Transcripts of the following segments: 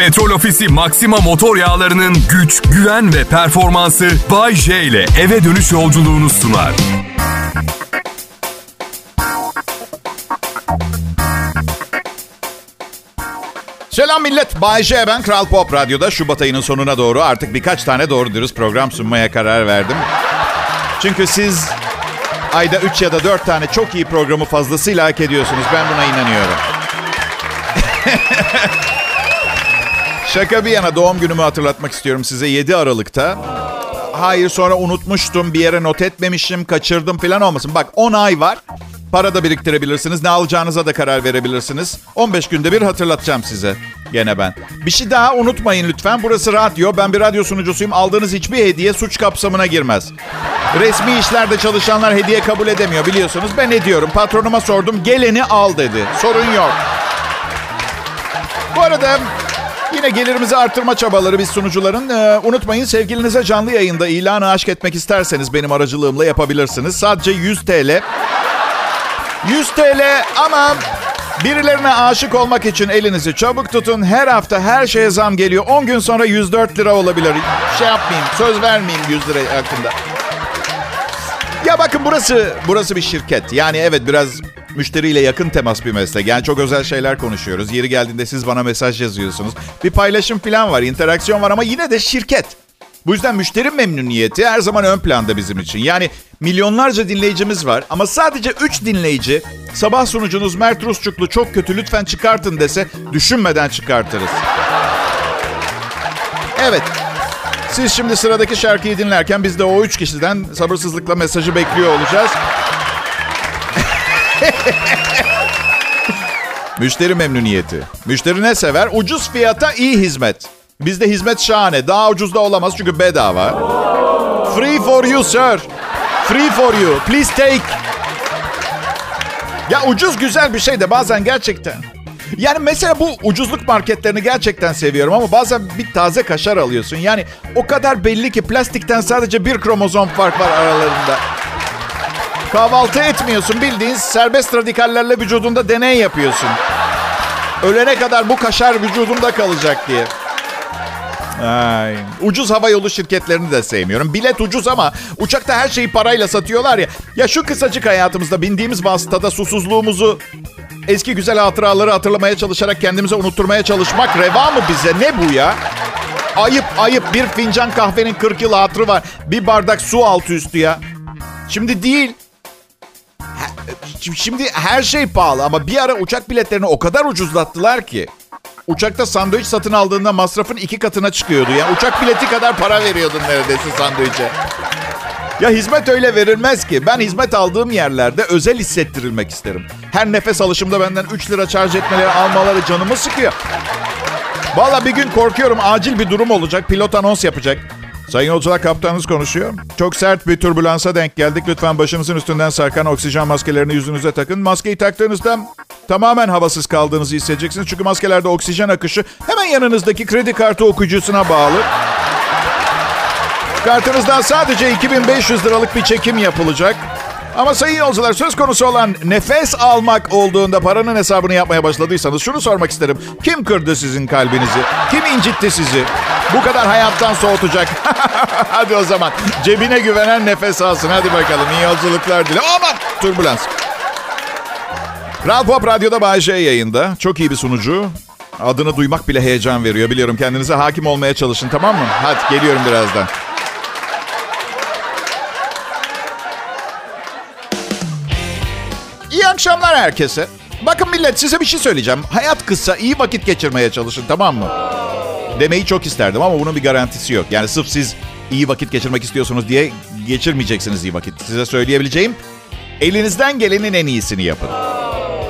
Petrol Ofisi Maxima motor yağlarının güç, güven ve performansı Bay J ile eve dönüş yolculuğunu sunar. Selam millet. Bay J ben Kral Pop Radyo'da Şubat ayının sonuna doğru artık birkaç tane doğru dürüst program sunmaya karar verdim. Çünkü siz ayda 3 ya da 4 tane çok iyi programı fazlasıyla hak ediyorsunuz. Ben buna inanıyorum. Şaka bir yana doğum günümü hatırlatmak istiyorum size 7 Aralık'ta. Hayır sonra unutmuştum bir yere not etmemişim kaçırdım falan olmasın. Bak 10 ay var. Para da biriktirebilirsiniz. Ne alacağınıza da karar verebilirsiniz. 15 günde bir hatırlatacağım size. Gene ben. Bir şey daha unutmayın lütfen. Burası radyo. Ben bir radyo sunucusuyum. Aldığınız hiçbir hediye suç kapsamına girmez. Resmi işlerde çalışanlar hediye kabul edemiyor biliyorsunuz. Ben ediyorum. Patronuma sordum. Geleni al dedi. Sorun yok. Bu arada Yine gelirimizi artırma çabaları biz sunucuların. Ee, unutmayın sevgilinize canlı yayında ilanı aşk etmek isterseniz benim aracılığımla yapabilirsiniz. Sadece 100 TL. 100 TL ama birilerine aşık olmak için elinizi çabuk tutun. Her hafta her şeye zam geliyor. 10 gün sonra 104 lira olabilir. Şey yapmayayım, söz vermeyeyim 100 lira hakkında. Ya bakın burası burası bir şirket. Yani evet biraz müşteriyle yakın temas bir meslek. Yani çok özel şeyler konuşuyoruz. Yeri geldiğinde siz bana mesaj yazıyorsunuz. Bir paylaşım falan var, interaksiyon var ama yine de şirket. Bu yüzden müşteri memnuniyeti her zaman ön planda bizim için. Yani milyonlarca dinleyicimiz var ama sadece 3 dinleyici sabah sunucunuz Mert Rusçuklu çok kötü lütfen çıkartın dese düşünmeden çıkartırız. Evet. Siz şimdi sıradaki şarkıyı dinlerken biz de o üç kişiden sabırsızlıkla mesajı bekliyor olacağız. Müşteri memnuniyeti. Müşteri ne sever? Ucuz fiyata iyi hizmet. Bizde hizmet şahane. Daha ucuz da olamaz çünkü bedava. Free for you sir. Free for you. Please take. Ya ucuz güzel bir şey de bazen gerçekten. Yani mesela bu ucuzluk marketlerini gerçekten seviyorum ama bazen bir taze kaşar alıyorsun. Yani o kadar belli ki plastikten sadece bir kromozom fark var aralarında. Kahvaltı etmiyorsun bildiğin serbest radikallerle vücudunda deney yapıyorsun. Ölene kadar bu kaşar vücudumda kalacak diye. Ay. Ucuz hava yolu şirketlerini de sevmiyorum. Bilet ucuz ama uçakta her şeyi parayla satıyorlar ya. Ya şu kısacık hayatımızda bindiğimiz vasıtada susuzluğumuzu eski güzel hatıraları hatırlamaya çalışarak kendimize unutturmaya çalışmak reva mı bize? Ne bu ya? Ayıp ayıp bir fincan kahvenin 40 yıl hatırı var. Bir bardak su altı üstü ya. Şimdi değil. Şimdi her şey pahalı ama bir ara uçak biletlerini o kadar ucuzlattılar ki. Uçakta sandviç satın aldığında masrafın iki katına çıkıyordu. Yani uçak bileti kadar para veriyordun neredeyse sandviçe. Ya hizmet öyle verilmez ki. Ben hizmet aldığım yerlerde özel hissettirilmek isterim. Her nefes alışımda benden 3 lira şarj etmeleri almaları canımı sıkıyor. Valla bir gün korkuyorum acil bir durum olacak. Pilot anons yapacak. Sayın yolcular kaptanınız konuşuyor. Çok sert bir türbülansa denk geldik. Lütfen başınızın üstünden sarkan oksijen maskelerini yüzünüze takın. Maskeyi taktığınızda tamamen havasız kaldığınızı hissedeceksiniz. Çünkü maskelerde oksijen akışı hemen yanınızdaki kredi kartı okuyucusuna bağlı. Kartınızdan sadece 2500 liralık bir çekim yapılacak. Ama sayın yolcular söz konusu olan nefes almak olduğunda paranın hesabını yapmaya başladıysanız şunu sormak isterim. Kim kırdı sizin kalbinizi? Kim incitti sizi? Bu kadar hayattan soğutacak. Hadi o zaman cebine güvenen nefes alsın. Hadi bakalım iyi yolculuklar dile. Aman turbulans. Kral Pop Radyo'da Bay J yayında. Çok iyi bir sunucu. Adını duymak bile heyecan veriyor. Biliyorum kendinize hakim olmaya çalışın tamam mı? Hadi geliyorum birazdan. Akşamlar herkese. Bakın millet size bir şey söyleyeceğim. Hayat kısa, iyi vakit geçirmeye çalışın tamam mı? Demeyi çok isterdim ama bunun bir garantisi yok. Yani sırf siz iyi vakit geçirmek istiyorsunuz diye geçirmeyeceksiniz iyi vakit. Size söyleyebileceğim elinizden gelenin en iyisini yapın.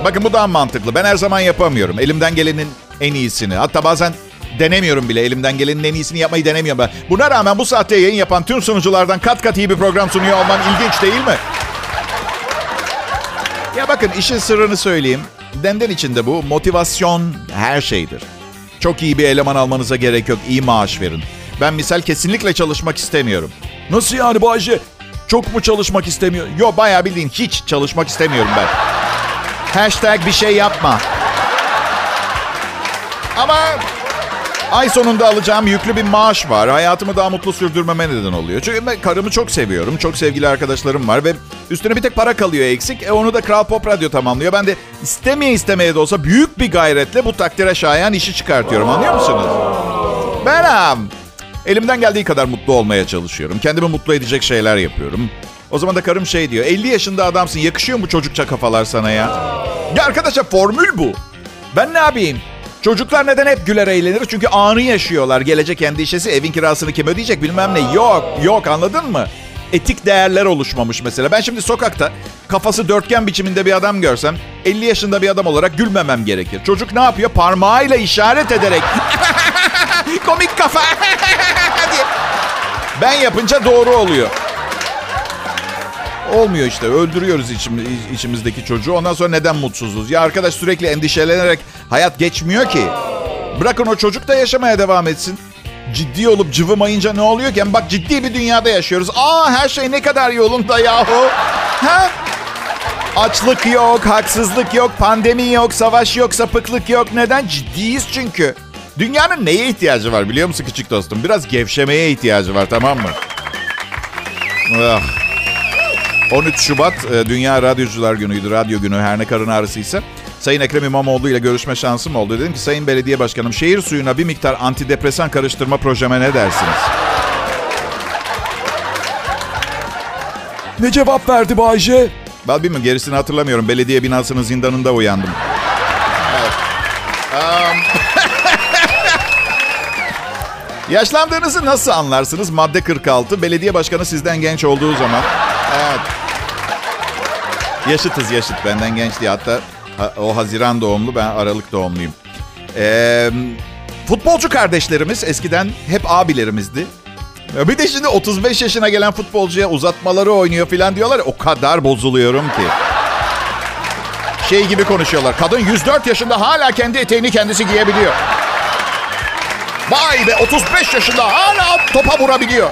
Bakın bu daha mantıklı. Ben her zaman yapamıyorum. Elimden gelenin en iyisini. Hatta bazen denemiyorum bile. Elimden gelenin en iyisini yapmayı denemiyorum ben. Buna rağmen bu saatte yayın yapan tüm sunuculardan kat kat iyi bir program sunuyor olmam ilginç değil mi? Ya bakın işin sırrını söyleyeyim. Denden içinde bu motivasyon her şeydir. Çok iyi bir eleman almanıza gerek yok. İyi maaş verin. Ben misal kesinlikle çalışmak istemiyorum. Nasıl yani Bayce? Çok mu çalışmak istemiyor? Yo bayağı bildiğin hiç çalışmak istemiyorum ben. Hashtag bir şey yapma. Ama Ay sonunda alacağım yüklü bir maaş var. Hayatımı daha mutlu sürdürmeme neden oluyor. Çünkü ben karımı çok seviyorum. Çok sevgili arkadaşlarım var ve üstüne bir tek para kalıyor eksik. E onu da Kral Pop Radyo tamamlıyor. Ben de istemeye istemeye de olsa büyük bir gayretle bu takdire şayan işi çıkartıyorum. Anlıyor musunuz? Benim. Elimden geldiği kadar mutlu olmaya çalışıyorum. Kendimi mutlu edecek şeyler yapıyorum. O zaman da karım şey diyor. 50 yaşında adamsın. Yakışıyor mu çocukça kafalar sana ya? Ya arkadaşlar formül bu. Ben ne yapayım? Çocuklar neden hep güler eğlenir? Çünkü anı yaşıyorlar. Gelecek endişesi, evin kirasını kim ödeyecek bilmem ne. Yok, yok anladın mı? Etik değerler oluşmamış mesela. Ben şimdi sokakta kafası dörtgen biçiminde bir adam görsem 50 yaşında bir adam olarak gülmemem gerekir. Çocuk ne yapıyor? Parmağıyla işaret ederek komik kafa. Ben yapınca doğru oluyor. Olmuyor işte. Öldürüyoruz içim, içimizdeki çocuğu. Ondan sonra neden mutsuzuz? Ya arkadaş sürekli endişelenerek hayat geçmiyor ki. Bırakın o çocuk da yaşamaya devam etsin. Ciddi olup cıvımayınca ne oluyor ki? Bak ciddi bir dünyada yaşıyoruz. Aa her şey ne kadar yolunda yahu. Ha? Açlık yok, haksızlık yok, pandemi yok, savaş yok, sapıklık yok. Neden? Ciddiyiz çünkü. Dünyanın neye ihtiyacı var biliyor musun küçük dostum? Biraz gevşemeye ihtiyacı var tamam mı? Ah. 13 Şubat e, Dünya Radyocular Günü'ydü. Radyo günü her ne karın ağrısıysa. Sayın Ekrem İmamoğlu ile görüşme şansım oldu. Dedim ki Sayın Belediye Başkanım şehir suyuna bir miktar antidepresan karıştırma projeme ne dersiniz? Ne cevap verdi Bayce? Ben bilmiyorum gerisini hatırlamıyorum. Belediye binasının zindanında uyandım. Evet. Um... Yaşlandığınızı nasıl anlarsınız? Madde 46. Belediye başkanı sizden genç olduğu zaman. Evet. Yaşıtız yaşıt. Benden genç diye. Hatta o Haziran doğumlu, ben Aralık doğumluyum. Ee, futbolcu kardeşlerimiz eskiden hep abilerimizdi. Bir de şimdi 35 yaşına gelen futbolcuya uzatmaları oynuyor falan diyorlar. O kadar bozuluyorum ki. Şey gibi konuşuyorlar. Kadın 104 yaşında hala kendi eteğini kendisi giyebiliyor. Vay be 35 yaşında hala topa vurabiliyor.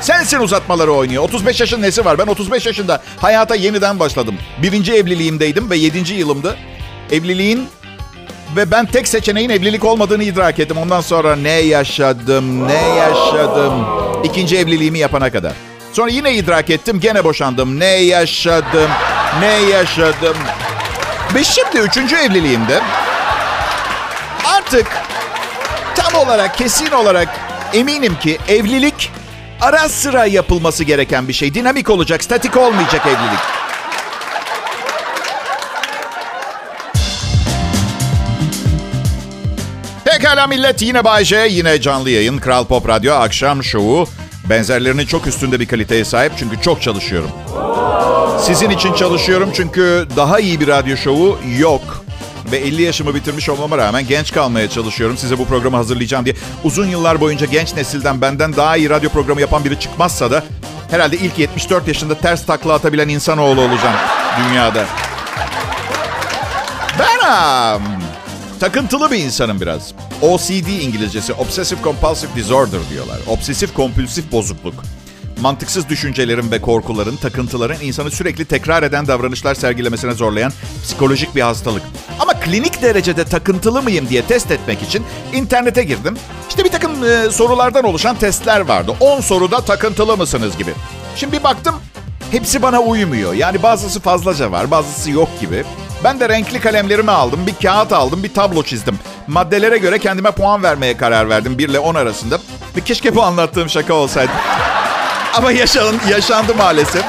Sensin uzatmaları oynuyor. 35 yaşın nesi var? Ben 35 yaşında hayata yeniden başladım. Birinci evliliğimdeydim ve 7. yılımdı. Evliliğin ve ben tek seçeneğin evlilik olmadığını idrak ettim. Ondan sonra ne yaşadım, ne yaşadım. İkinci evliliğimi yapana kadar. Sonra yine idrak ettim, gene boşandım. Ne yaşadım, ne yaşadım. Ve şimdi üçüncü evliliğimde artık tam olarak, kesin olarak eminim ki evlilik ara sıra yapılması gereken bir şey. Dinamik olacak, statik olmayacak evlilik. Pekala millet yine Bayce, yine canlı yayın. Kral Pop Radyo akşam şovu. Benzerlerinin çok üstünde bir kaliteye sahip çünkü çok çalışıyorum. Sizin için çalışıyorum çünkü daha iyi bir radyo şovu yok. Ve 50 yaşımı bitirmiş olmama rağmen genç kalmaya çalışıyorum. Size bu programı hazırlayacağım diye. Uzun yıllar boyunca genç nesilden benden daha iyi radyo programı yapan biri çıkmazsa da... ...herhalde ilk 74 yaşında ters takla atabilen insanoğlu olacağım dünyada. Ben um, takıntılı bir insanım biraz. OCD İngilizcesi, Obsessive Compulsive Disorder diyorlar. Obsesif kompulsif bozukluk. Mantıksız düşüncelerin ve korkuların, takıntıların insanı sürekli tekrar eden davranışlar sergilemesine zorlayan psikolojik bir hastalık. Ama klinik derecede takıntılı mıyım diye test etmek için internete girdim. İşte bir takım e, sorulardan oluşan testler vardı. 10 soruda takıntılı mısınız gibi. Şimdi bir baktım hepsi bana uymuyor. Yani bazısı fazlaca var, bazısı yok gibi. Ben de renkli kalemlerimi aldım, bir kağıt aldım, bir tablo çizdim. Maddelere göre kendime puan vermeye karar verdim 1 ile 10 arasında. Ve keşke bu anlattığım şaka olsaydı. Ama yaşandı, yaşandı maalesef.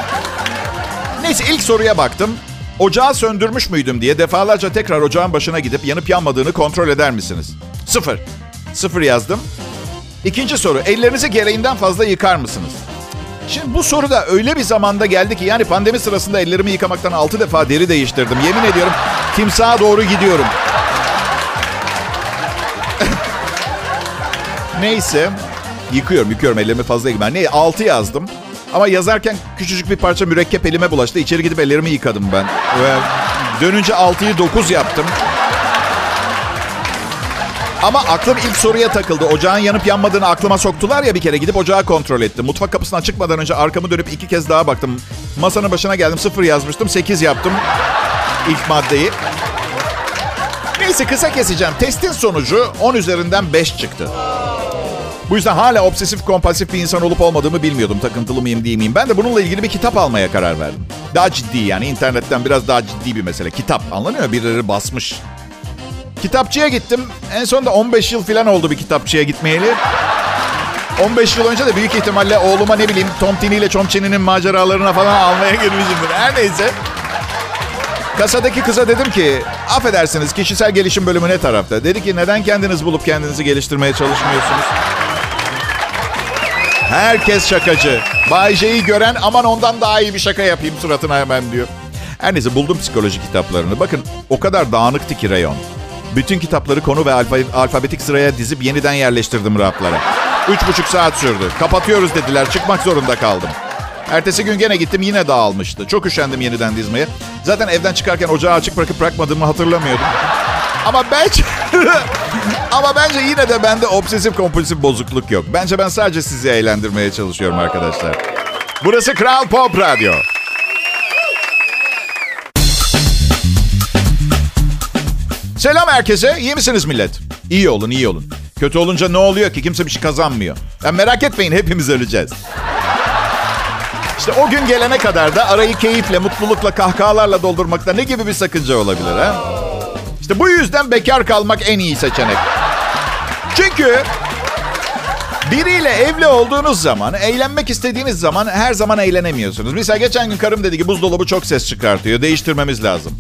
Neyse ilk soruya baktım. Ocağı söndürmüş müydüm diye defalarca tekrar ocağın başına gidip yanıp yanmadığını kontrol eder misiniz? Sıfır. Sıfır yazdım. İkinci soru. Ellerinizi gereğinden fazla yıkar mısınız? Şimdi bu soru da öyle bir zamanda geldi ki yani pandemi sırasında ellerimi yıkamaktan altı defa deri değiştirdim. Yemin ediyorum timsaha doğru gidiyorum. Neyse. Yıkıyorum, yıkıyorum. Ellerimi fazla yıkıyorum. Ne? Altı yazdım. Ama yazarken küçücük bir parça mürekkep elime bulaştı. İçeri gidip ellerimi yıkadım ben. Ve dönünce altıyı dokuz yaptım. Ama aklım ilk soruya takıldı. Ocağın yanıp yanmadığını aklıma soktular ya bir kere. Gidip ocağı kontrol ettim. Mutfak kapısından çıkmadan önce arkamı dönüp iki kez daha baktım. Masanın başına geldim. Sıfır yazmıştım. Sekiz yaptım. ilk maddeyi. Neyse kısa keseceğim. Testin sonucu 10 üzerinden 5 çıktı. Bu yüzden hala obsesif kompulsif bir insan olup olmadığımı bilmiyordum. Takıntılı mıyım değil miyim? Ben de bununla ilgili bir kitap almaya karar verdim. Daha ciddi yani internetten biraz daha ciddi bir mesele. Kitap anlanıyor? Birileri basmış. Kitapçıya gittim. En sonunda 15 yıl falan oldu bir kitapçıya gitmeyeli. 15 yıl önce de büyük ihtimalle oğluma ne bileyim Tom Tini ile Chomchini'nin maceralarına falan almaya girmişimdir. Her neyse. Kasadaki kıza dedim ki, affedersiniz kişisel gelişim bölümü ne tarafta? Dedi ki neden kendiniz bulup kendinizi geliştirmeye çalışmıyorsunuz? Herkes şakacı. Bay J'yi gören aman ondan daha iyi bir şaka yapayım suratına hemen diyor. Her neyse buldum psikoloji kitaplarını. Bakın o kadar dağınıktı ki rayon. Bütün kitapları konu ve alfa, alfabetik sıraya dizip yeniden yerleştirdim raflara. Üç buçuk saat sürdü. Kapatıyoruz dediler. Çıkmak zorunda kaldım. Ertesi gün gene gittim yine dağılmıştı. Çok üşendim yeniden dizmeye. Zaten evden çıkarken ocağı açık bırakıp bırakmadığımı hatırlamıyordum. Ama bence ama bence yine de bende obsesif kompulsif bozukluk yok. Bence ben sadece sizi eğlendirmeye çalışıyorum arkadaşlar. Burası Kral Pop Radyo. Selam herkese. İyi misiniz millet? İyi olun, iyi olun. Kötü olunca ne oluyor ki? Kimse bir şey kazanmıyor. Yani merak etmeyin hepimiz öleceğiz. İşte o gün gelene kadar da arayı keyifle, mutlulukla, kahkahalarla doldurmakta ne gibi bir sakınca olabilir ha? İşte bu yüzden bekar kalmak en iyi seçenek. Çünkü biriyle evli olduğunuz zaman, eğlenmek istediğiniz zaman her zaman eğlenemiyorsunuz. Mesela geçen gün karım dedi ki buzdolabı çok ses çıkartıyor, değiştirmemiz lazım.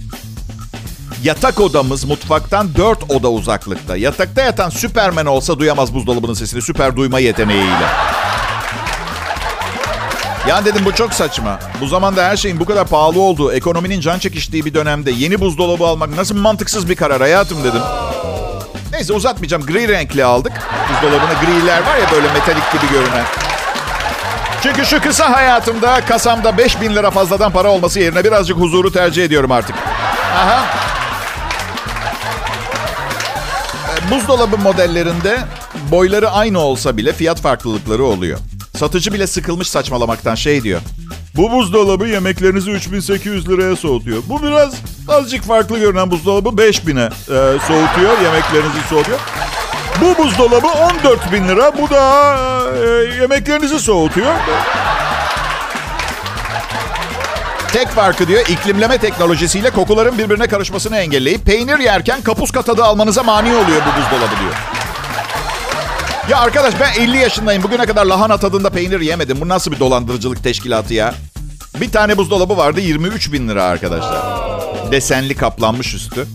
Yatak odamız mutfaktan dört oda uzaklıkta. Yatakta yatan Süpermen olsa duyamaz buzdolabının sesini süper duyma yeteneğiyle. Yani dedim bu çok saçma. Bu zamanda her şeyin bu kadar pahalı olduğu, ekonominin can çekiştiği bir dönemde yeni buzdolabı almak nasıl mantıksız bir karar hayatım dedim. Neyse uzatmayacağım. Gri renkli aldık. Buzdolabını griler var ya böyle metalik gibi görünen. Çünkü şu kısa hayatımda kasamda 5000 lira fazladan para olması yerine birazcık huzuru tercih ediyorum artık. Aha. E, buzdolabı modellerinde boyları aynı olsa bile fiyat farklılıkları oluyor. Satıcı bile sıkılmış saçmalamaktan şey diyor. Bu buzdolabı yemeklerinizi 3800 liraya soğutuyor. Bu biraz azıcık farklı görünen buzdolabı 5000'e e, soğutuyor, yemeklerinizi soğutuyor. Bu buzdolabı 14 bin lira, bu da e, yemeklerinizi soğutuyor. Tek farkı diyor iklimleme teknolojisiyle kokuların birbirine karışmasını engelleyip peynir yerken kapuska tadı almanıza mani oluyor bu buzdolabı diyor. Ya arkadaş ben 50 yaşındayım. Bugüne kadar lahana tadında peynir yemedim. Bu nasıl bir dolandırıcılık teşkilatı ya? Bir tane buzdolabı vardı 23 bin lira arkadaşlar. Desenli kaplanmış üstü.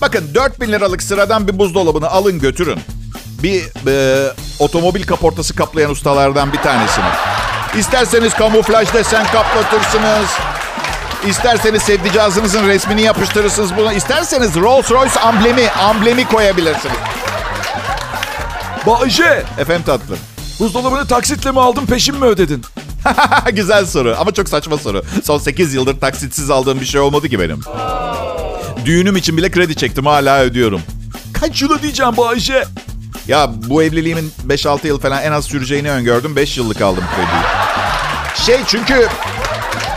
Bakın 4 bin liralık sıradan bir buzdolabını alın götürün. Bir e, otomobil kaportası kaplayan ustalardan bir tanesini. İsterseniz kamuflaj desen kaplatırsınız. İsterseniz sevdicazınızın resmini yapıştırırsınız buna. İsterseniz Rolls Royce amblemi, amblemi koyabilirsiniz. Bayce, Efendim tatlım. buzdolabını taksitle mi aldın peşin mi ödedin? Güzel soru ama çok saçma soru. Son 8 yıldır taksitsiz aldığım bir şey olmadı ki benim. Düğünüm için bile kredi çektim hala ödüyorum. Kaç yıl ödeyeceğim Bayce? Ya bu evliliğimin 5-6 yıl falan en az süreceğini öngördüm. 5 yıllık aldım krediyi. Şey çünkü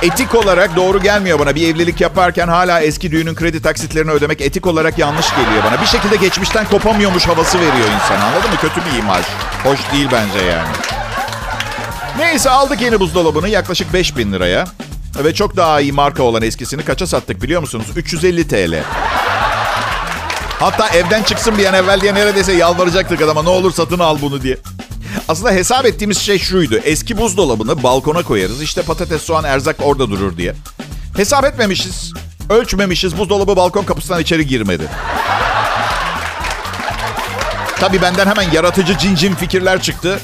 etik olarak doğru gelmiyor bana. Bir evlilik yaparken hala eski düğünün kredi taksitlerini ödemek etik olarak yanlış geliyor bana. Bir şekilde geçmişten kopamıyormuş havası veriyor insan anladın mı? Kötü bir imaj. Hoş değil bence yani. Neyse aldık yeni buzdolabını yaklaşık 5000 liraya. Ve çok daha iyi marka olan eskisini kaça sattık biliyor musunuz? 350 TL. Hatta evden çıksın bir an evvel diye neredeyse yalvaracaktık adama ne olur satın al bunu diye. Aslında hesap ettiğimiz şey şuydu. Eski buzdolabını balkona koyarız. İşte patates, soğan, erzak orada durur diye. Hesap etmemişiz. Ölçmemişiz. Buzdolabı balkon kapısından içeri girmedi. Tabii benden hemen yaratıcı cincin fikirler çıktı.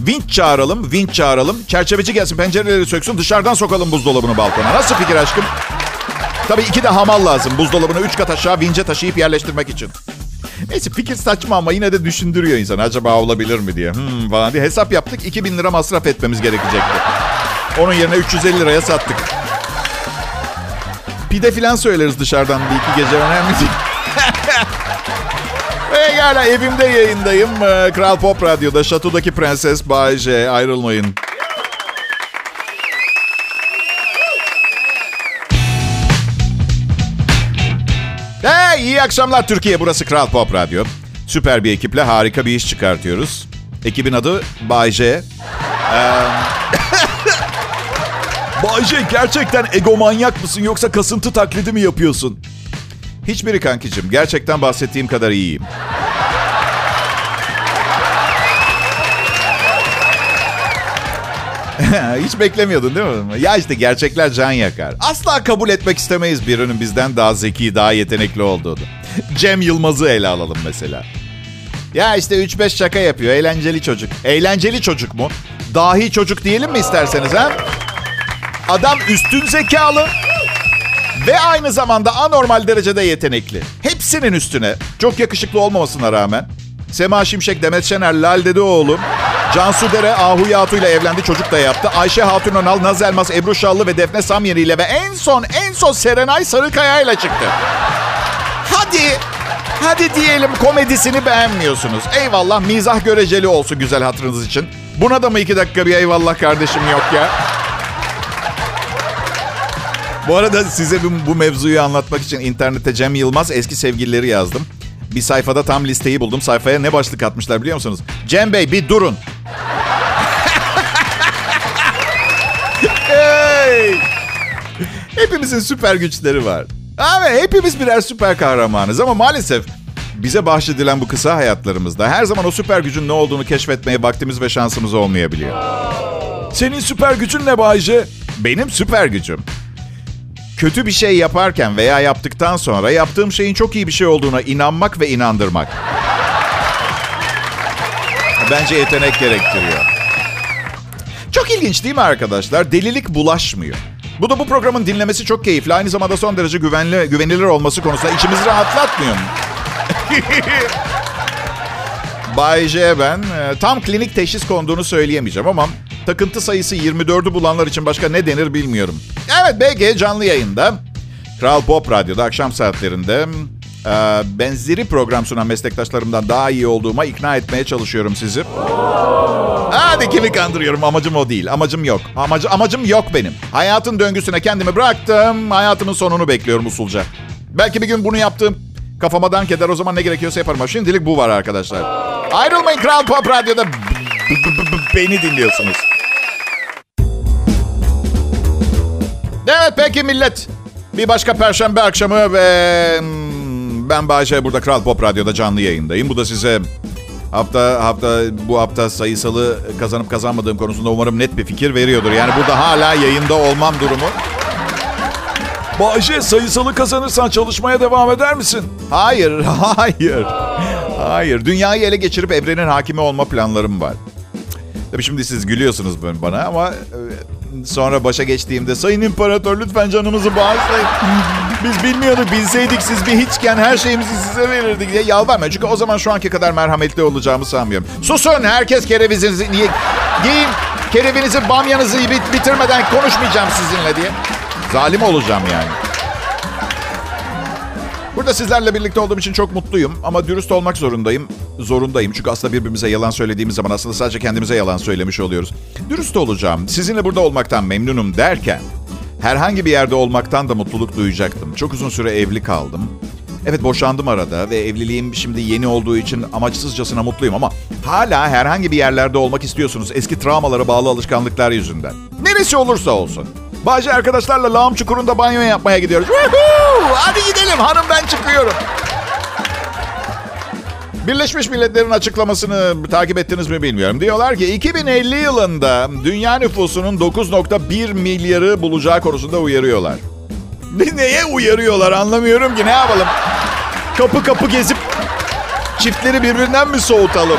Vinç çağıralım, vinç çağıralım. Çerçeveci gelsin, pencereleri söksün, dışarıdan sokalım buzdolabını balkona. Nasıl fikir aşkım? Tabii iki de hamal lazım. Buzdolabını üç kat aşağı vince taşıyıp yerleştirmek için. Neyse fikir saçma ama yine de düşündürüyor insan. Acaba olabilir mi diye. Hmm, falan diye hesap yaptık. 2000 lira masraf etmemiz gerekecekti. Onun yerine 350 liraya sattık. Pide filan söyleriz dışarıdan bir iki gece önemli değil. Ve hala evimde yayındayım. Ee, Kral Pop Radyo'da Şato'daki Prenses Bay J. Ayrılmayın. İyi akşamlar Türkiye. Burası Kral Pop Radyo. Süper bir ekiple harika bir iş çıkartıyoruz. Ekibin adı Bay J. Ee, Bayce gerçekten egomanyak mısın yoksa kasıntı taklidi mi yapıyorsun? hiçbiri kankicim. Gerçekten bahsettiğim kadar iyiyim. Hiç beklemiyordun değil mi? Ya işte gerçekler can yakar. Asla kabul etmek istemeyiz birinin bizden daha zeki, daha yetenekli olduğunu. Cem Yılmaz'ı ele alalım mesela. Ya işte 3-5 şaka yapıyor. Eğlenceli çocuk. Eğlenceli çocuk mu? Dahi çocuk diyelim mi isterseniz ha? Adam üstün zekalı ve aynı zamanda anormal derecede yetenekli. Hepsinin üstüne. Çok yakışıklı olmamasına rağmen. Sema Şimşek, Demet Şener, Lal Dedeoğlu, Cansu Dere, Ahu Yatu ile evlendi çocuk da yaptı. Ayşe Hatun Önal, Naz Elmas, Ebru Şallı ve Defne Samyeli ile ve en son en son Serenay Sarıkaya ile çıktı. Hadi Hadi diyelim komedisini beğenmiyorsunuz. Eyvallah mizah göreceli olsun güzel hatırınız için. Buna da mı iki dakika bir eyvallah kardeşim yok ya? Bu arada size bu mevzuyu anlatmak için internette Cem Yılmaz eski sevgilileri yazdım. Bir sayfada tam listeyi buldum. Sayfaya ne başlık atmışlar biliyor musunuz? Cem Bey bir durun. Hepimizin süper güçleri var. Abi hepimiz birer süper kahramanız ama maalesef bize bahşedilen bu kısa hayatlarımızda her zaman o süper gücün ne olduğunu keşfetmeye vaktimiz ve şansımız olmayabiliyor. Senin süper gücün ne Bayce? Benim süper gücüm kötü bir şey yaparken veya yaptıktan sonra yaptığım şeyin çok iyi bir şey olduğuna inanmak ve inandırmak. Bence yetenek gerektiriyor. Çok ilginç değil mi arkadaşlar? Delilik bulaşmıyor. Bu da bu programın dinlemesi çok keyifli. Aynı zamanda son derece güvenli, güvenilir olması konusunda içimizi rahatlatmıyor mu? Bay J ben. E, tam klinik teşhis konduğunu söyleyemeyeceğim ama takıntı sayısı 24'ü bulanlar için başka ne denir bilmiyorum. Evet BG canlı yayında. Kral Pop Radyo'da akşam saatlerinde e, benzeri program sunan meslektaşlarımdan daha iyi olduğuma ikna etmeye çalışıyorum sizi. Hadi kimi kandırıyorum amacım o değil. Amacım yok. Amacı, amacım yok benim. Hayatın döngüsüne kendimi bıraktım. Hayatımın sonunu bekliyorum usulca. Belki bir gün bunu yaptım. Kafama dank eder o zaman ne gerekiyorsa yaparım. Ama şimdilik bu var arkadaşlar. Ayrılmayın Kral Pop Radyo'da beni dinliyorsunuz. Evet peki millet. Bir başka perşembe akşamı ve ben Bayşe burada Kral Pop Radyo'da canlı yayındayım. Bu da size hafta hafta bu hafta sayısalı kazanıp kazanmadığım konusunda umarım net bir fikir veriyordur. Yani burada hala yayında olmam durumu. Bayce sayısalı kazanırsan çalışmaya devam eder misin? Hayır, hayır. Hayır. Dünyayı ele geçirip evrenin hakimi olma planlarım var. Tabii şimdi siz gülüyorsunuz bana ama e, sonra başa geçtiğimde Sayın İmparator lütfen canımızı bağışlayın. Biz bilmiyorduk, bilseydik siz bir hiçken her şeyimizi size verirdik diye yalvarmayın. Çünkü o zaman şu anki kadar merhametli olacağımı sanmıyorum. Susun herkes kerevizinizi niye giyin kerevinizi bamyanızı bit bitirmeden konuşmayacağım sizinle diye. Zalim olacağım yani. Burada sizlerle birlikte olduğum için çok mutluyum ama dürüst olmak zorundayım. Zorundayım çünkü aslında birbirimize yalan söylediğimiz zaman aslında sadece kendimize yalan söylemiş oluyoruz. Dürüst olacağım. Sizinle burada olmaktan memnunum derken herhangi bir yerde olmaktan da mutluluk duyacaktım. Çok uzun süre evli kaldım. Evet boşandım arada ve evliliğim şimdi yeni olduğu için amaçsızcasına mutluyum ama hala herhangi bir yerlerde olmak istiyorsunuz eski travmalara bağlı alışkanlıklar yüzünden. Neresi olursa olsun. Bağcı arkadaşlarla lağım çukurunda banyo yapmaya gidiyoruz. Hadi gidelim hanım ben çıkıyorum. Birleşmiş Milletler'in açıklamasını takip ettiniz mi bilmiyorum. Diyorlar ki 2050 yılında dünya nüfusunun 9.1 milyarı bulacağı konusunda uyarıyorlar. Neye uyarıyorlar anlamıyorum ki ne yapalım? Kapı kapı gezip çiftleri birbirinden mi soğutalım?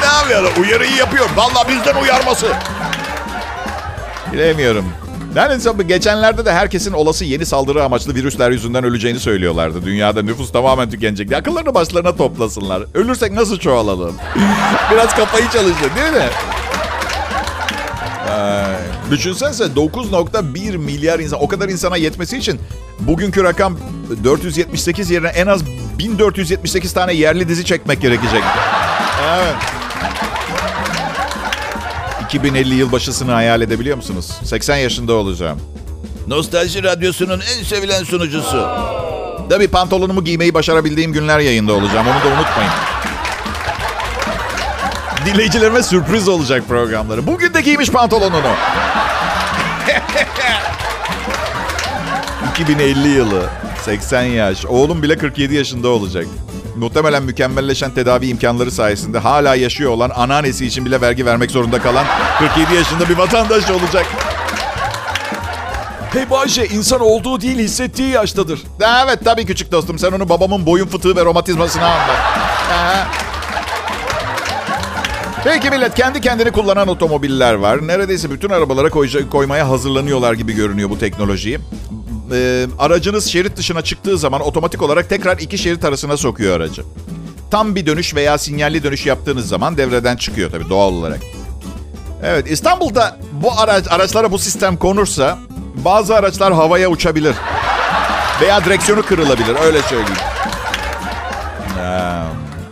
ne yapıyorlar? Uyarıyı yapıyor. Vallahi bizden uyarması. Bilemiyorum. Yani geçenlerde de herkesin olası yeni saldırı amaçlı virüsler yüzünden öleceğini söylüyorlardı. Dünyada nüfus tamamen tükenecek. Akıllarını başlarına toplasınlar. Ölürsek nasıl çoğalalım? Biraz kafayı çalıştır değil mi? Ee, düşünsenize 9.1 milyar insan. O kadar insana yetmesi için bugünkü rakam 478 yerine en az 1478 tane yerli dizi çekmek gerekecek. Evet. 2050 yılbaşısını hayal edebiliyor musunuz? 80 yaşında olacağım. Nostalji Radyosu'nun en sevilen sunucusu. Tabii pantolonumu giymeyi başarabildiğim günler yayında olacağım. Onu da unutmayın. Dinleyicilerime sürpriz olacak programları. Bugün de giymiş pantolonunu. 2050 yılı. 80 yaş. Oğlum bile 47 yaşında olacak. Muhtemelen mükemmelleşen tedavi imkanları sayesinde hala yaşıyor olan anneannesi için bile vergi vermek zorunda kalan 47 yaşında bir vatandaş olacak. Hey Bayce insan olduğu değil hissettiği yaştadır. Evet tabii küçük dostum. Sen onu babamın boyun fıtığı ve romatizmasına anlat. Ha. Peki millet kendi kendini kullanan otomobiller var. Neredeyse bütün arabalara koy- koymaya hazırlanıyorlar gibi görünüyor bu teknolojiyi. Ee, aracınız şerit dışına çıktığı zaman otomatik olarak tekrar iki şerit arasına sokuyor aracı. Tam bir dönüş veya sinyalli dönüş yaptığınız zaman devreden çıkıyor tabii doğal olarak. Evet İstanbul'da bu araç araçlara bu sistem konursa bazı araçlar havaya uçabilir. Veya direksiyonu kırılabilir öyle söyleyeyim.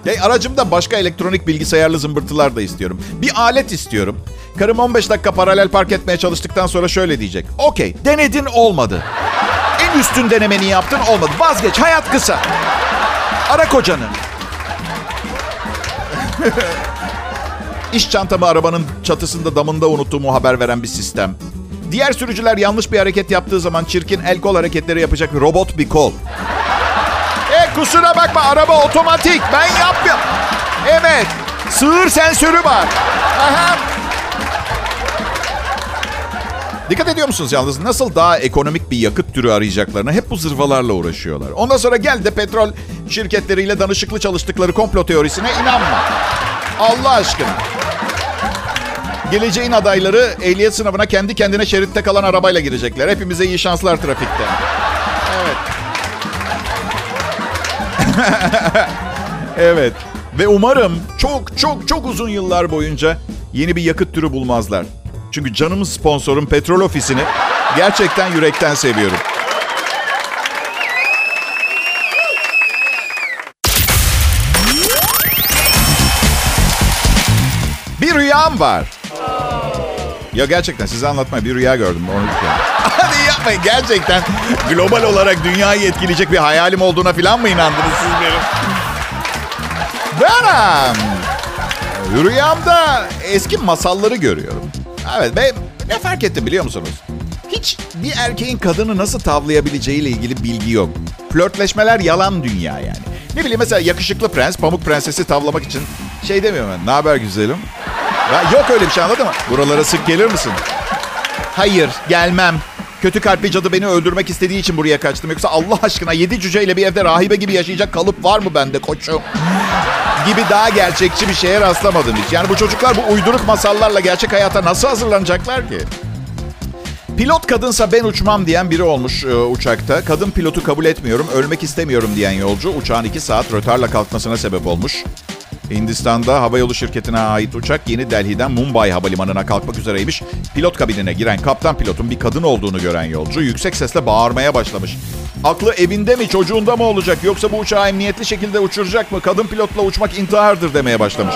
Ee, aracımda başka elektronik bilgisayarlı zımbırtılar da istiyorum. Bir alet istiyorum. Karım 15 dakika paralel park etmeye çalıştıktan sonra şöyle diyecek. Okey denedin olmadı. En üstün denemeni yaptın olmadı. Vazgeç hayat kısa. Ara kocanı. İş çantamı arabanın çatısında damında unuttuğumu haber veren bir sistem. Diğer sürücüler yanlış bir hareket yaptığı zaman çirkin el kol hareketleri yapacak robot bir kol. E kusura bakma araba otomatik. Ben yapmıyorum. Evet. Sığır sensörü var. Aha. Dikkat ediyor musunuz yalnız nasıl daha ekonomik bir yakıt türü arayacaklarına hep bu zırvalarla uğraşıyorlar. Ondan sonra gel de petrol şirketleriyle danışıklı çalıştıkları komplo teorisine inanma. Allah aşkına. Geleceğin adayları ehliyet sınavına kendi kendine şeritte kalan arabayla girecekler. Hepimize iyi şanslar trafikte. Evet. evet. Ve umarım çok çok çok uzun yıllar boyunca yeni bir yakıt türü bulmazlar. Çünkü canımız sponsorum Petrol Ofisi'ni gerçekten yürekten seviyorum. Bir rüyam var. Ya gerçekten size anlatmaya bir rüya gördüm. Onu Hadi yapmayın gerçekten. Global olarak dünyayı etkileyecek bir hayalim olduğuna falan mı inandınız siz benim? Benim. Rüyamda eski masalları görüyorum. Evet ve ne fark ettim biliyor musunuz? Hiç bir erkeğin kadını nasıl tavlayabileceğiyle ilgili bilgi yok. Flörtleşmeler yalan dünya yani. Ne bileyim mesela yakışıklı prens pamuk prensesi tavlamak için şey demiyorum ben. Ne haber güzelim? Ya yok öyle bir şey anladın mı? Buralara sık gelir misin? Hayır gelmem. Kötü kalpli cadı beni öldürmek istediği için buraya kaçtım. Yoksa Allah aşkına yedi cüceyle bir evde rahibe gibi yaşayacak kalıp var mı bende koçum? Gibi daha gerçekçi bir şeye rastlamadım hiç. Yani bu çocuklar bu uyduruk masallarla gerçek hayata nasıl hazırlanacaklar ki? Pilot kadınsa ben uçmam diyen biri olmuş e, uçakta. Kadın pilotu kabul etmiyorum, ölmek istemiyorum diyen yolcu uçağın iki saat rötarla kalkmasına sebep olmuş. Hindistan'da havayolu şirketine ait uçak Yeni Delhi'den Mumbai havalimanına kalkmak üzereymiş. Pilot kabinine giren kaptan pilotun bir kadın olduğunu gören yolcu yüksek sesle bağırmaya başlamış. Aklı evinde mi çocuğunda mı olacak yoksa bu uçağı emniyetli şekilde uçuracak mı? Kadın pilotla uçmak intihardır demeye başlamış.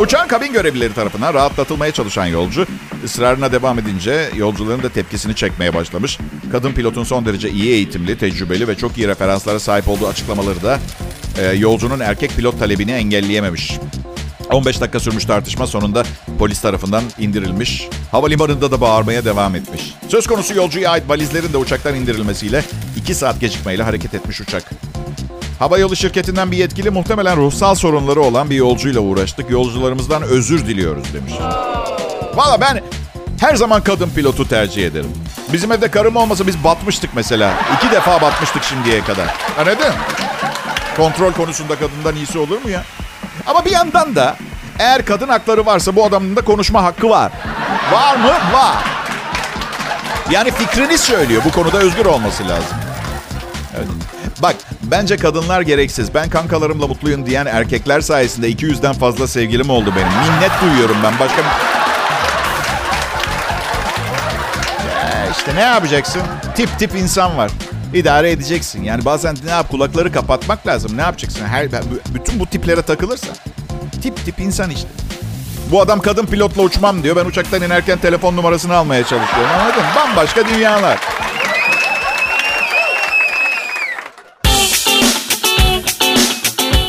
Uçağın kabin görevlileri tarafından rahatlatılmaya çalışan yolcu ısrarına devam edince yolcuların da tepkisini çekmeye başlamış. Kadın pilotun son derece iyi eğitimli, tecrübeli ve çok iyi referanslara sahip olduğu açıklamaları da e, yolcunun erkek pilot talebini engelleyememiş. 15 dakika sürmüş tartışma sonunda polis tarafından indirilmiş. Havalimanında da bağırmaya devam etmiş. Söz konusu yolcuya ait valizlerin de uçaktan indirilmesiyle 2 saat gecikmeyle hareket etmiş uçak. Havayolu şirketinden bir yetkili muhtemelen ruhsal sorunları olan bir yolcuyla uğraştık. Yolcularımızdan özür diliyoruz demiş. Valla ben her zaman kadın pilotu tercih ederim. Bizim evde karım olmasa biz batmıştık mesela. İki defa batmıştık şimdiye kadar. Anladın? Kontrol konusunda kadından iyisi olur mu ya? Ama bir yandan da eğer kadın hakları varsa bu adamın da konuşma hakkı var. Var mı? Var. Yani fikrini söylüyor. Bu konuda özgür olması lazım. Evet. Bak bence kadınlar gereksiz. Ben kankalarımla mutluyum diyen erkekler sayesinde 200'den fazla sevgilim oldu benim. Minnet duyuyorum ben. Başka ya işte ne yapacaksın? Tip tip insan var. İdare edeceksin. Yani bazen ne yap kulakları kapatmak lazım. Ne yapacaksın? Her bütün bu tiplere takılırsa tip tip insan işte. Bu adam kadın pilotla uçmam diyor. Ben uçaktan inerken telefon numarasını almaya çalışıyorum. Anladın? Bambaşka dünyalar.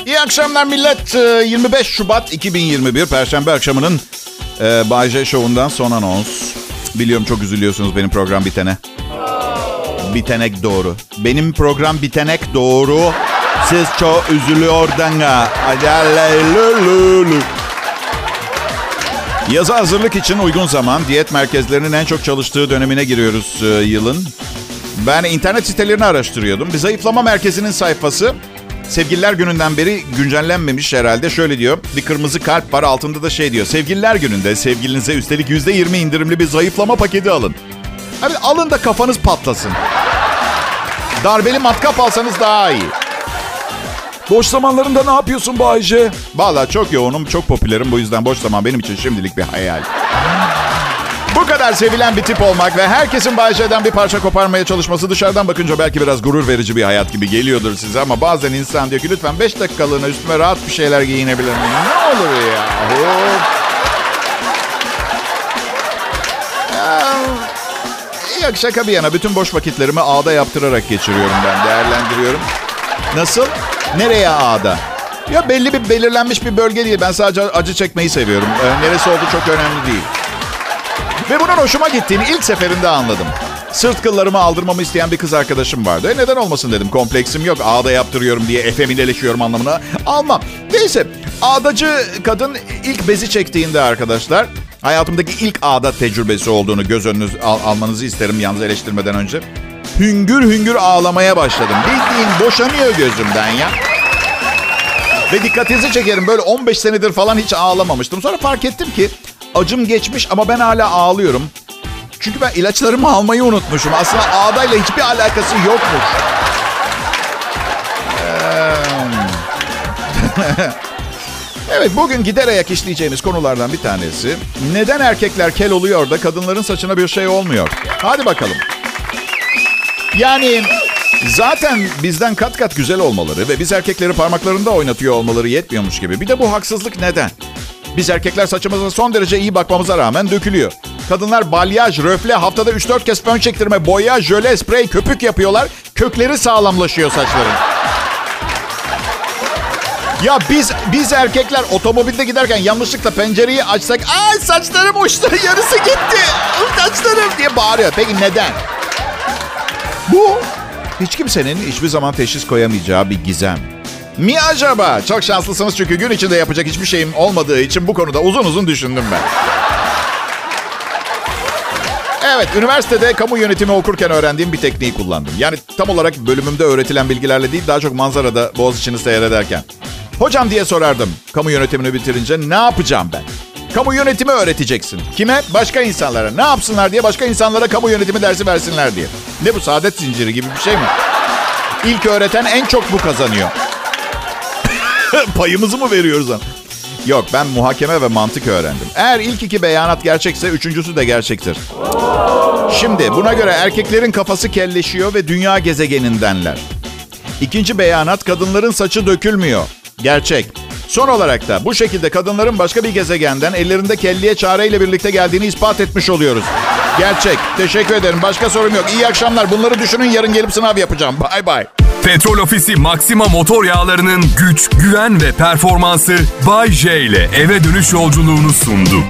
İyi akşamlar millet. 25 ee, Şubat 2021 Perşembe akşamının e, Bay J Show'undan son anons. Biliyorum çok üzülüyorsunuz benim program bitene. Bitenek doğru. Benim program bitenek doğru. Siz çok üzülüyordan ha. Yaza hazırlık için uygun zaman diyet merkezlerinin en çok çalıştığı dönemine giriyoruz e, yılın. Ben internet sitelerini araştırıyordum. Bir zayıflama merkezinin sayfası Sevgililer gününden beri güncellenmemiş herhalde. Şöyle diyor. Bir kırmızı kalp var altında da şey diyor. Sevgililer gününde sevgilinize üstelik %20 indirimli bir zayıflama paketi alın. Abi alın da kafanız patlasın. Darbeli matkap alsanız daha iyi. Boş zamanlarında ne yapıyorsun Bayce? Valla çok yoğunum, çok popülerim. Bu yüzden boş zaman benim için şimdilik bir hayal. Bu kadar sevilen bir tip olmak ve herkesin Bayce'den bir parça koparmaya çalışması dışarıdan bakınca belki biraz gurur verici bir hayat gibi geliyordur size. Ama bazen insan diyor ki lütfen 5 dakikalığına üstüme rahat bir şeyler giyinebilir miyim? Ne olur ya. Yok şaka bir yana bütün boş vakitlerimi ağda yaptırarak geçiriyorum ben değerlendiriyorum. Nasıl? Nereye ağda? Ya belli bir belirlenmiş bir bölge değil. Ben sadece acı çekmeyi seviyorum. Ee, neresi olduğu çok önemli değil. Ve bunun hoşuma gittiğini ilk seferinde anladım. Sırt kıllarımı aldırmamı isteyen bir kız arkadaşım vardı. E neden olmasın dedim. Kompleksim yok. Ağda yaptırıyorum diye efemineleşiyorum anlamına. Almam. Neyse. Ağdacı kadın ilk bezi çektiğinde arkadaşlar hayatımdaki ilk ağda tecrübesi olduğunu göz önünüz al- almanızı isterim yalnız eleştirmeden önce. Hüngür hüngür ağlamaya başladım. Bildiğin boşanıyor gözümden ya. Ve dikkatinizi çekerim böyle 15 senedir falan hiç ağlamamıştım. Sonra fark ettim ki acım geçmiş ama ben hala ağlıyorum. Çünkü ben ilaçlarımı almayı unutmuşum. Aslında ağdayla hiçbir alakası yokmuş. evet bugün gider ayak işleyeceğimiz konulardan bir tanesi. Neden erkekler kel oluyor da kadınların saçına bir şey olmuyor? Hadi bakalım. Yani zaten bizden kat kat güzel olmaları ve biz erkekleri parmaklarında oynatıyor olmaları yetmiyormuş gibi. Bir de bu haksızlık neden? Biz erkekler saçımıza son derece iyi bakmamıza rağmen dökülüyor. Kadınlar balyaj, röfle, haftada 3-4 kez fön çektirme, boya, jöle, sprey, köpük yapıyorlar. Kökleri sağlamlaşıyor saçların. Ya biz biz erkekler otomobilde giderken yanlışlıkla pencereyi açsak ay saçlarım uçtu yarısı gitti saçlarım diye bağırıyor. Peki neden? Bu hiç kimsenin hiçbir zaman teşhis koyamayacağı bir gizem. Mi acaba? Çok şanslısınız çünkü gün içinde yapacak hiçbir şeyim olmadığı için bu konuda uzun uzun düşündüm ben. Evet, üniversitede kamu yönetimi okurken öğrendiğim bir tekniği kullandım. Yani tam olarak bölümümde öğretilen bilgilerle değil, daha çok manzarada Boğaziçi'ni seyrederken. Hocam diye sorardım kamu yönetimini bitirince ne yapacağım ben? Kamu yönetimi öğreteceksin. Kime? Başka insanlara. Ne yapsınlar diye başka insanlara kamu yönetimi dersi versinler diye. Ne bu saadet zinciri gibi bir şey mi? İlk öğreten en çok bu kazanıyor. Payımızı mı veriyoruz lan? Yok ben muhakeme ve mantık öğrendim. Eğer ilk iki beyanat gerçekse üçüncüsü de gerçektir. Şimdi buna göre erkeklerin kafası kelleşiyor ve dünya gezegenindenler. İkinci beyanat kadınların saçı dökülmüyor. Gerçek. Son olarak da bu şekilde kadınların başka bir gezegenden ellerinde kelliye çareyle birlikte geldiğini ispat etmiş oluyoruz. Gerçek. Teşekkür ederim. Başka sorum yok. İyi akşamlar. Bunları düşünün. Yarın gelip sınav yapacağım. Bay bay. Petrol Ofisi Maxima motor yağlarının güç, güven ve performansı Bay J ile eve dönüş yolculuğunu sundu.